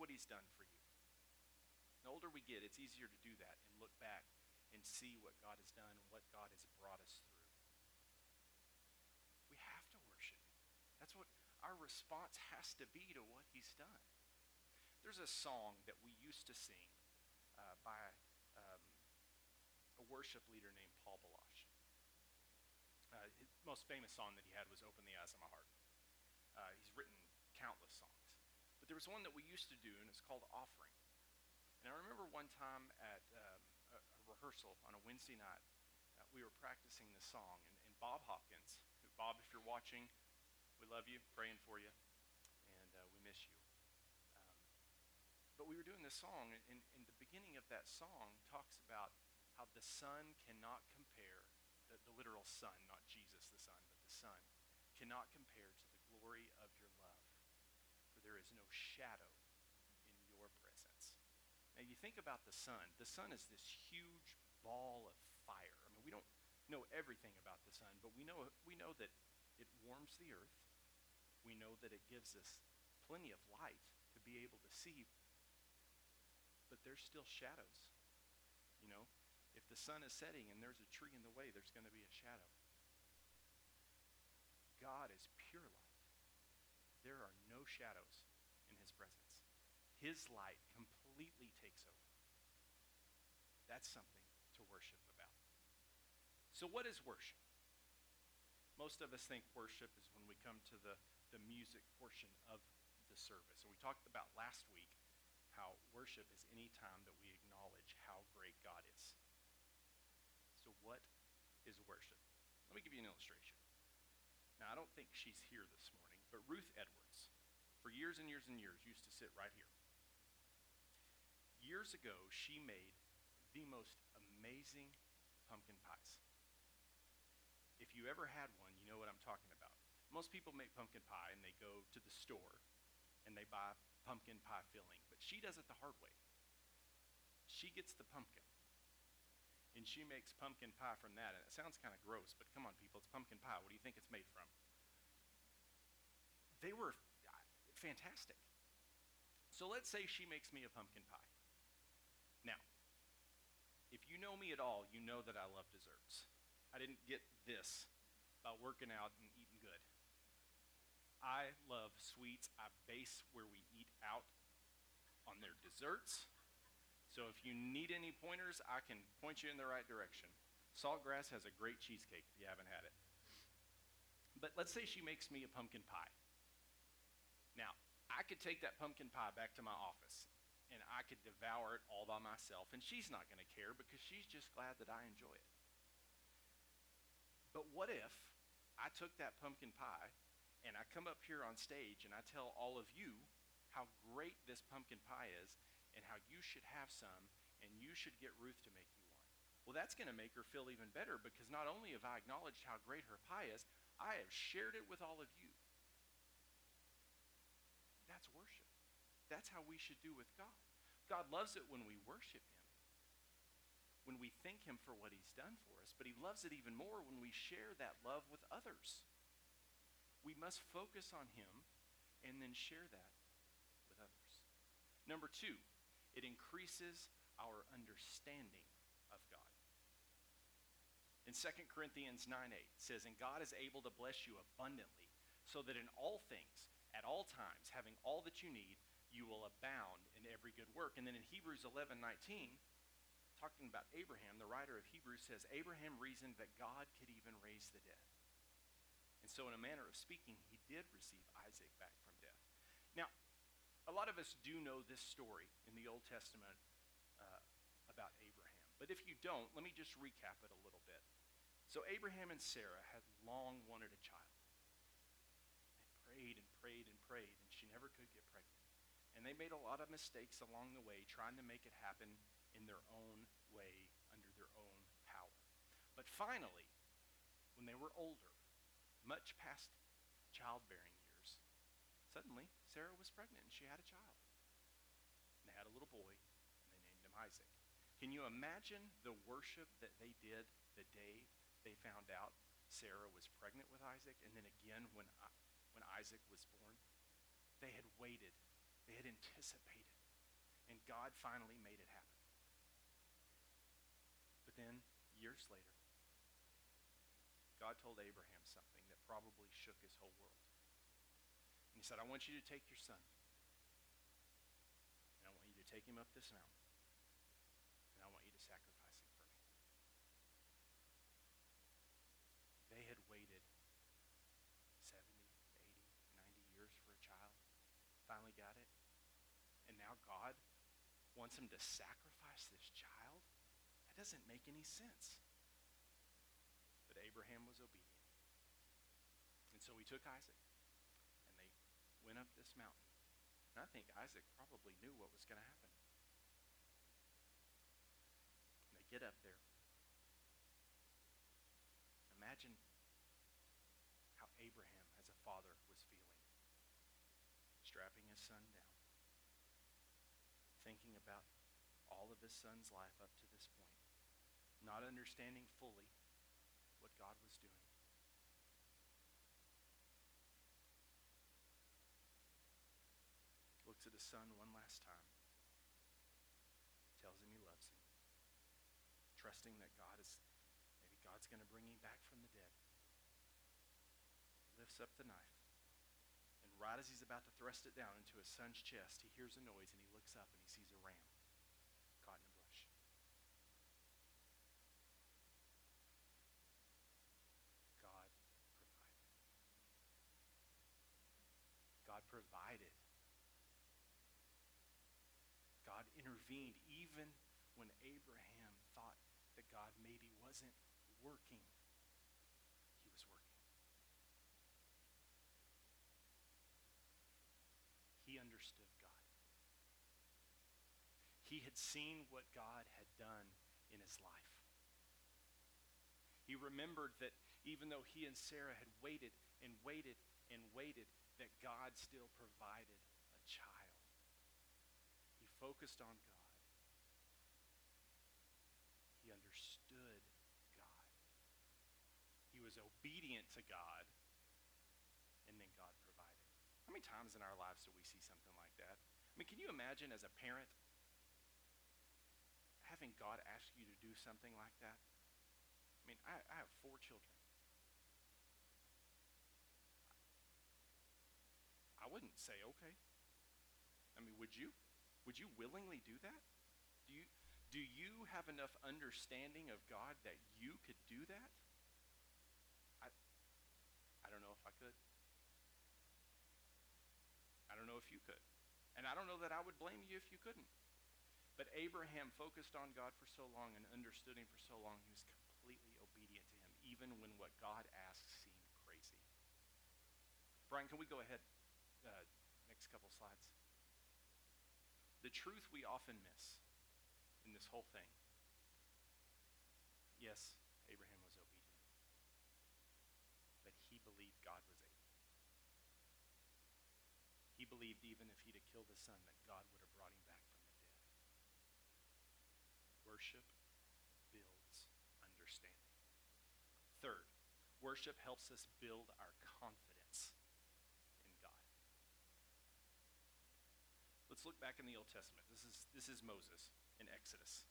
what he's done for you. The older we get, it's easier to do that and look back and see what God has done and what God has brought us through. We have to worship. That's what our response has to be to what he's done. There's a song that we used to sing uh, by um, a worship leader named Paul Baloche. Uh, his most famous song that he had was Open the Eyes of My Heart. Uh, he's written countless songs. There was one that we used to do, and it's called Offering. And I remember one time at um, a, a, rehearsal on a Wednesday night, uh, we were practicing the song, and, and, Bob Hopkins, who, Bob, if you're watching, we love you, praying for you, and uh, we miss you. Um, but we were doing this song, and, and, and the beginning of that song talks about how the sun cannot compare, the, the literal sun, not Jesus the sun, but the sun, cannot compare to the glory of your love, for there is no shadow in your presence. Now you think about the sun. The sun is this huge ball of fire. I mean, we don't know everything about the sun, but we know, we know that it warms the earth. We know that it gives us plenty of light to be able to see, but there's still shadows. You know, if the sun is setting and there's a tree in the way, there's going to be a shadow. God is pure light. There are no shadows. His light completely takes over. That's something to worship about. So, what is worship? Most of us think worship is when we come to the, the music portion of the service. And we talked about last week how worship is any time that we acknowledge how great God is. So, what is worship? Let me give you an illustration. Now, I don't think she's here this morning, but Ruth Edwards, for years and years and years, used to sit right here. Years ago, she made the most amazing pumpkin pies. If you ever had one, you know what I'm talking about. Most people make pumpkin pie and they go to the store and they buy pumpkin pie filling, but she does it the hard way. She gets the pumpkin and she makes pumpkin pie from that. And it sounds kind of gross, but come on, people, it's pumpkin pie. What do you think it's made from? They were uh, fantastic. So let's say she makes me a pumpkin pie. If you know me at all, you know that I love desserts. I didn't get this by working out and eating good. I love sweets. I base where we eat out on their desserts. So if you need any pointers, I can point you in the right direction. Saltgrass has a great cheesecake if you haven't had it. But let's say she makes me a pumpkin pie. Now, I could take that pumpkin pie back to my office and I could devour it all by myself, and she's not going to care because she's just glad that I enjoy it. But what if I took that pumpkin pie and I come up here on stage and I tell all of you how great this pumpkin pie is and how you should have some and you should get Ruth to make you one? Well, that's going to make her feel even better because not only have I acknowledged how great her pie is, I have shared it with all of you. That's worship. That's how we should do with God. God loves it when we worship Him, when we thank Him for what He's done for us, but He loves it even more when we share that love with others. We must focus on Him and then share that with others. Number two, it increases our understanding of God. In 2 Corinthians 9 8 says, And God is able to bless you abundantly, so that in all things, at all times, having all that you need, you will abound in every good work. And then in Hebrews 11 19, talking about Abraham, the writer of Hebrews says, Abraham reasoned that God could even raise the dead. And so, in a manner of speaking, he did receive Isaac back from death. Now, a lot of us do know this story in the Old Testament uh, about Abraham. But if you don't, let me just recap it a little bit. So, Abraham and Sarah had long wanted a child. They prayed and prayed and prayed, and she never could get pregnant. And they made a lot of mistakes along the way trying to make it happen in their own way, under their own power. But finally, when they were older, much past childbearing years, suddenly Sarah was pregnant and she had a child. And they had a little boy, and they named him Isaac. Can you imagine the worship that they did the day they found out Sarah was pregnant with Isaac, and then again when, when Isaac was born? They had waited they had anticipated. And God finally made it happen. But then, years later, God told Abraham something that probably shook his whole world. And he said, I want you to take your son, and I want you to take him up this mountain, and I want you to sacrifice him for me. They had waited 70, 80, 90 years for a child, finally got it, and now God wants him to sacrifice this child? That doesn't make any sense. But Abraham was obedient. And so he took Isaac, and they went up this mountain. And I think Isaac probably knew what was going to happen. And they get up there. Imagine how Abraham, as a father, was feeling. Strapping his son down. Thinking about all of his son's life up to this point. Not understanding fully what God was doing. Looks at his son one last time. Tells him he loves him. Trusting that God is, maybe God's going to bring him back from the dead. Lifts up the knife. Right as he's about to thrust it down into his son's chest, he hears a noise and he looks up and he sees a ram caught in a bush. God provided. God provided. God intervened even when Abraham thought that God maybe wasn't working. He was working. He understood God. He had seen what God had done in his life. He remembered that even though he and Sarah had waited and waited and waited, that God still provided a child. He focused on God. He understood God. He was obedient to God, and then God provided. How many times in our lives do we see something like that? I mean, can you imagine as a parent having God ask you to do something like that? I mean, I, I have four children. I wouldn't say, okay. I mean, would you? Would you willingly do that? Do you, do you have enough understanding of God that you could do that? I, I don't know if I could. I don't know if you could. And I don't know that I would blame you if you couldn't. But Abraham focused on God for so long and understood him for so long, he was completely obedient to him, even when what God asked seemed crazy. Brian, can we go ahead? Uh, next couple slides. The truth we often miss in this whole thing. Yes, Abraham was obedient, but he believed God was able. He believed even if he'd have killed his son, that God would have brought him back. Worship builds understanding. Third, worship helps us build our confidence in God. Let's look back in the Old Testament. This is, this is Moses in Exodus,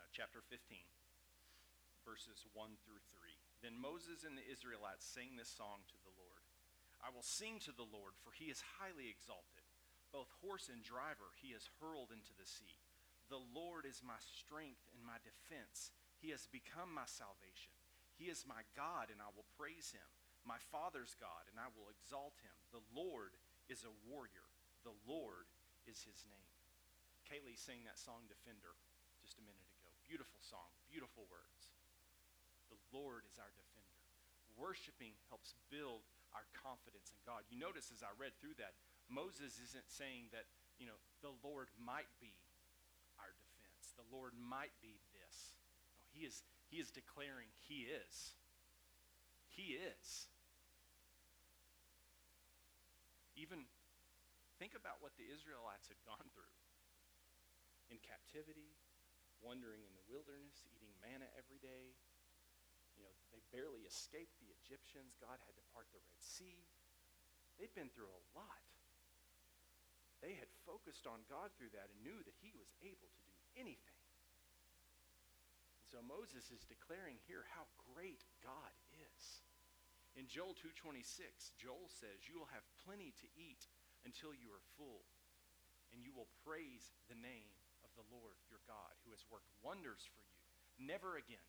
uh, chapter 15, verses 1 through 3. Then Moses and the Israelites sang this song to the Lord I will sing to the Lord, for he is highly exalted. Both horse and driver he has hurled into the sea. The Lord is my strength and my defense. He has become my salvation. He is my God, and I will praise him. My Father's God, and I will exalt him. The Lord is a warrior. The Lord is his name. Kaylee sang that song Defender just a minute ago. Beautiful song, beautiful words. The Lord is our defender. Worshiping helps build our confidence in God. You notice as I read through that, Moses isn't saying that, you know, the Lord might be. The Lord might be this. No, he is he is declaring he is. He is. Even think about what the Israelites had gone through in captivity, wandering in the wilderness, eating manna every day, you know, they barely escaped the Egyptians. God had to part the Red Sea. They'd been through a lot. They had focused on God through that and knew that He was able to do anything. And so Moses is declaring here how great God is. In Joel 2:26, Joel says, "You will have plenty to eat until you are full, and you will praise the name of the Lord your God, who has worked wonders for you. Never again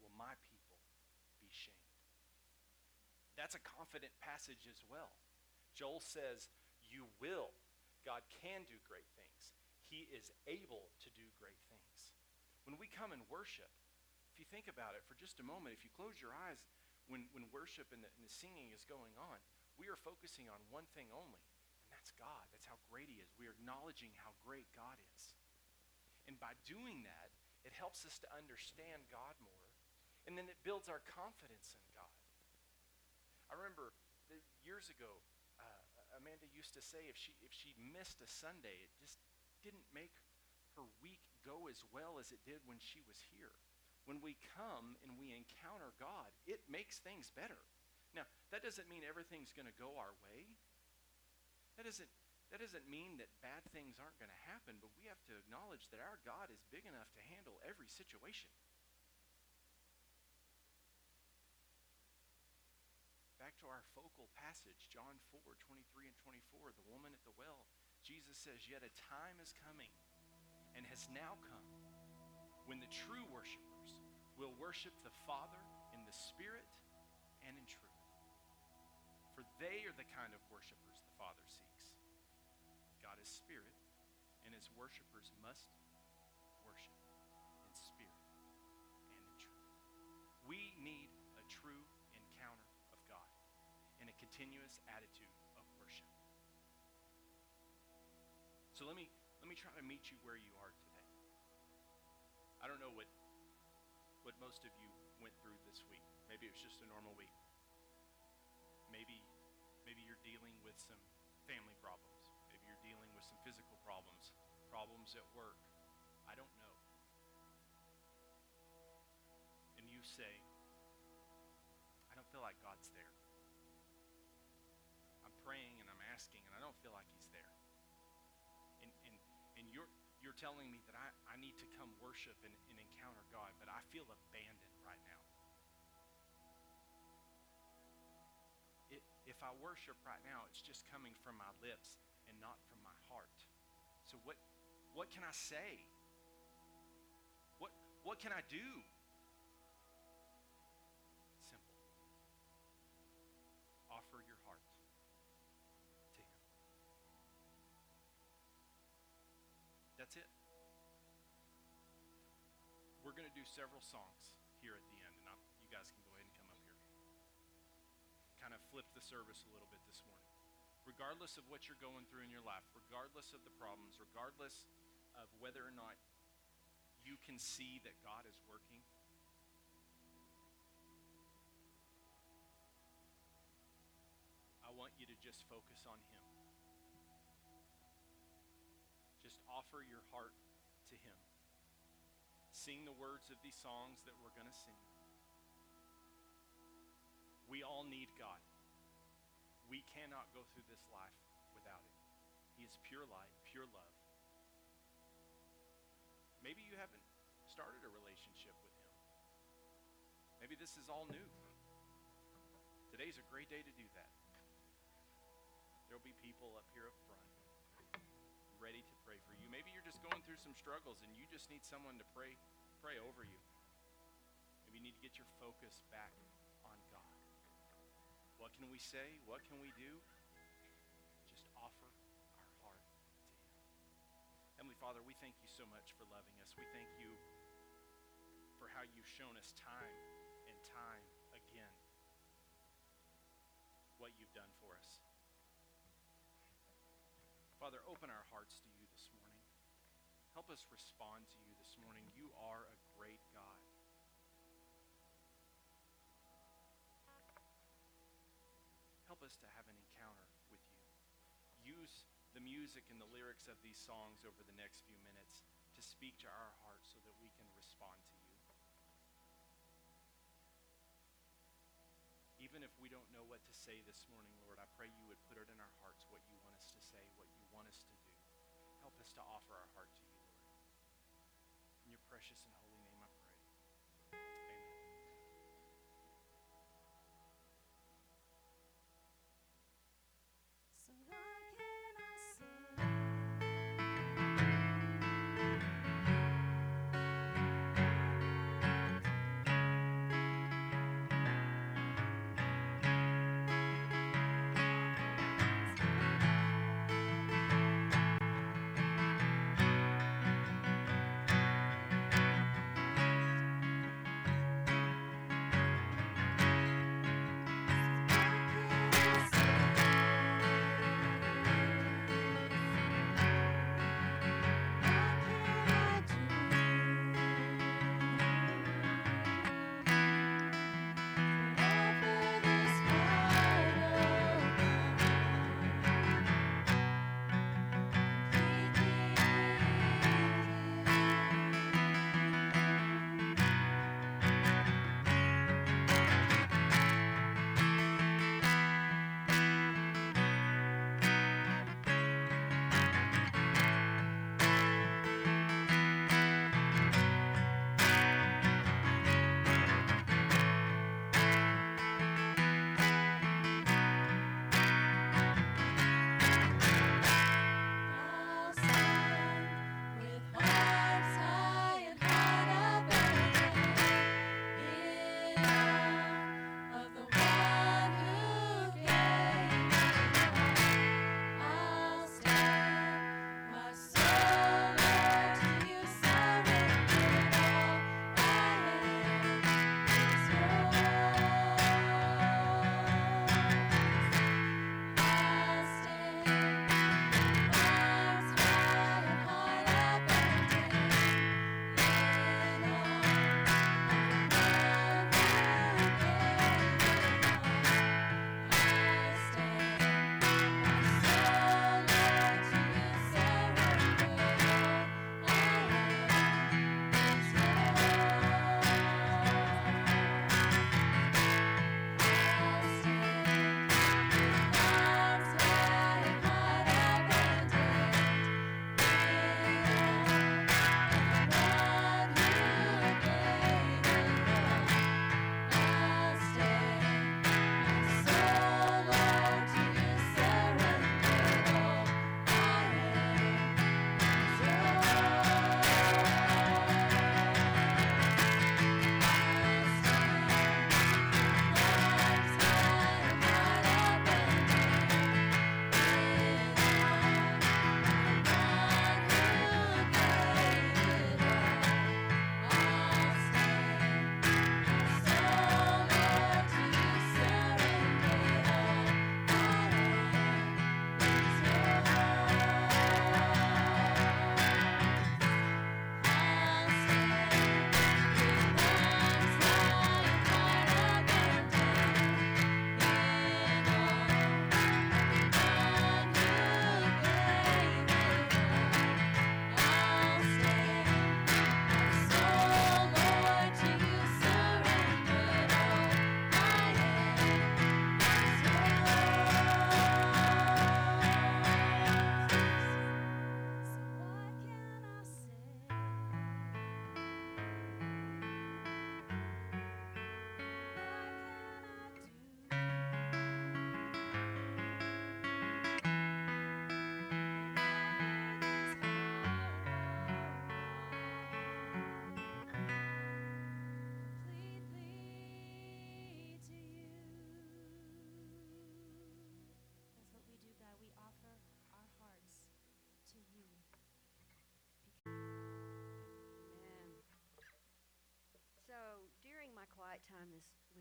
will my people be shamed." That's a confident passage as well. Joel says, You will. God can do great things. He is able to do great things. When we come and worship, if you think about it for just a moment, if you close your eyes when, when worship and the, and the singing is going on, we are focusing on one thing only, and that's God. That's how great He is. We are acknowledging how great God is. And by doing that, it helps us to understand God more, and then it builds our confidence in God. I remember years ago, uh, Amanda used to say if she if she missed a Sunday, it just didn't make her week go as well as it did when she was here. When we come and we encounter God, it makes things better. Now, that doesn't mean everything's going to go our way. That doesn't that doesn't mean that bad things aren't going to happen, but we have to acknowledge that our God is big enough to handle every situation. Back to our focal passage, John 4 23 and 24, the woman at the well. Jesus says, Yet a time is coming and has now come when the true worshipers will worship the Father in the Spirit and in truth. For they are the kind of worshipers the Father seeks. God is Spirit, and his worshipers must worship in spirit and in truth. We need a true encounter of worship. So let me let me try to meet you where you are today. I don't know what what most of you went through this week. Maybe it was just a normal week. Maybe maybe you're dealing with some family problems. Maybe you're dealing with some physical problems, problems at work. I don't know. And you say, telling me that I, I need to come worship and, and encounter God, but I feel abandoned right now. It, if I worship right now, it's just coming from my lips and not from my heart. So what, what can I say? What, what can I do? Do several songs here at the end, and I'm, you guys can go ahead and come up here. Kind of flip the service a little bit this morning. Regardless of what you're going through in your life, regardless of the problems, regardless of whether or not you can see that God is working, I want you to just focus on Him. just offer your heart to Him. Sing the words of these songs that we're going to sing. We all need God. We cannot go through this life without Him. He is pure light, pure love. Maybe you haven't started a relationship with Him. Maybe this is all new. Today's a great day to do that. There'll be people up here ready to pray for you. Maybe you're just going through some struggles and you just need someone to pray pray over you. Maybe you need to get your focus back on God. What can we say? What can we do? Just offer our heart to him. Heavenly Father, we thank you so much for loving us. We thank you for how you've shown us time and time again what you've done Father, open our hearts to you this morning. Help us respond to you this morning. You are a great God. Help us to have an encounter with you. Use the music and the lyrics of these songs over the next few minutes to speak to our hearts so that we say this morning, Lord, I pray you would put it in our hearts what you want us to say, what you want us to do. Help us to offer our heart to you, Lord. In your precious and holy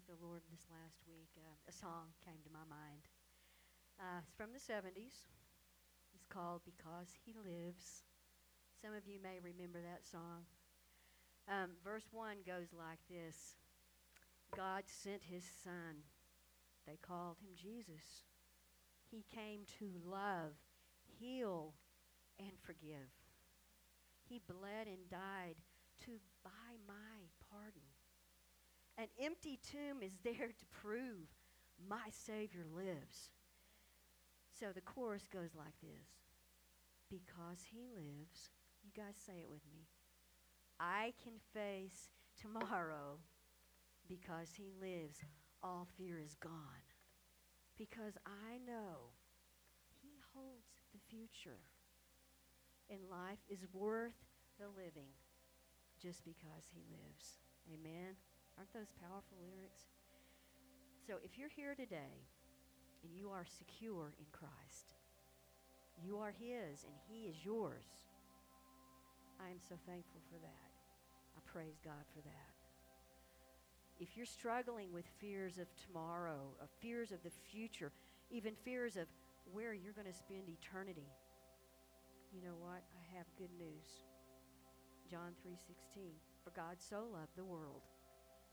the Lord this last week, uh, a song came to my mind. Uh, it's from the 70s. It's called Because He Lives. Some of you may remember that song. Um, verse 1 goes like this God sent His Son. They called Him Jesus. He came to love, heal, and forgive. He bled and died to buy my pardon. An empty tomb is there to prove My Savior lives. So the chorus goes like this Because He lives, you guys say it with me. I can face tomorrow because He lives. All fear is gone. Because I know He holds the future. And life is worth the living just because He lives. Amen. Aren't those powerful lyrics? So if you're here today and you are secure in Christ, you are His and He is yours. I am so thankful for that. I praise God for that. If you're struggling with fears of tomorrow, of fears of the future, even fears of where you're going to spend eternity, you know what? I have good news. John 3:16 For God so loved the world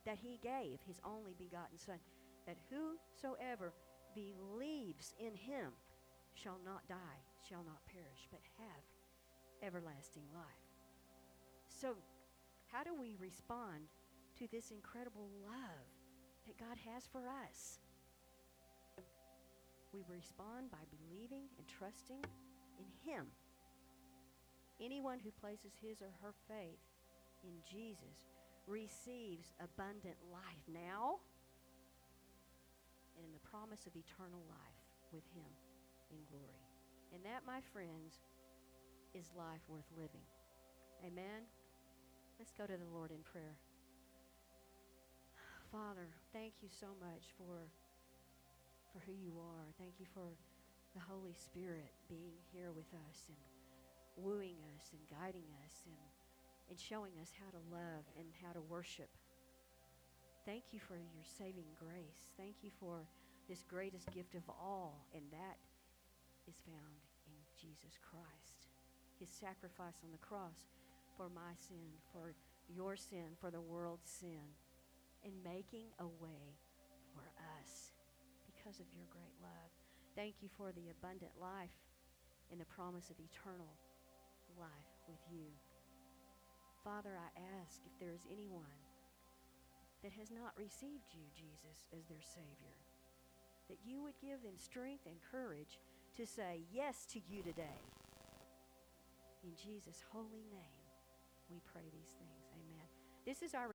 that he gave his only begotten son that whosoever believes in him shall not die, shall not perish, but have everlasting life. So, how do we respond to this incredible love that God has for us? We respond by believing and trusting in him. Anyone who places his or her faith in Jesus receives abundant life now and in the promise of eternal life with him in glory. And that, my friends, is life worth living. Amen. Let's go to the Lord in prayer. Father, thank you so much for for who you are. Thank you for the Holy Spirit being here with us and wooing us and guiding us and and showing us how to love and how to worship. Thank you for your saving grace. Thank you for this greatest gift of all, and that is found in Jesus Christ. His sacrifice on the cross for my sin, for your sin, for the world's sin, and making a way for us because of your great love. Thank you for the abundant life and the promise of eternal life with you. Father, I ask if there is anyone that has not received you, Jesus, as their Savior, that you would give them strength and courage to say yes to you today. In Jesus' holy name, we pray these things. Amen. This is our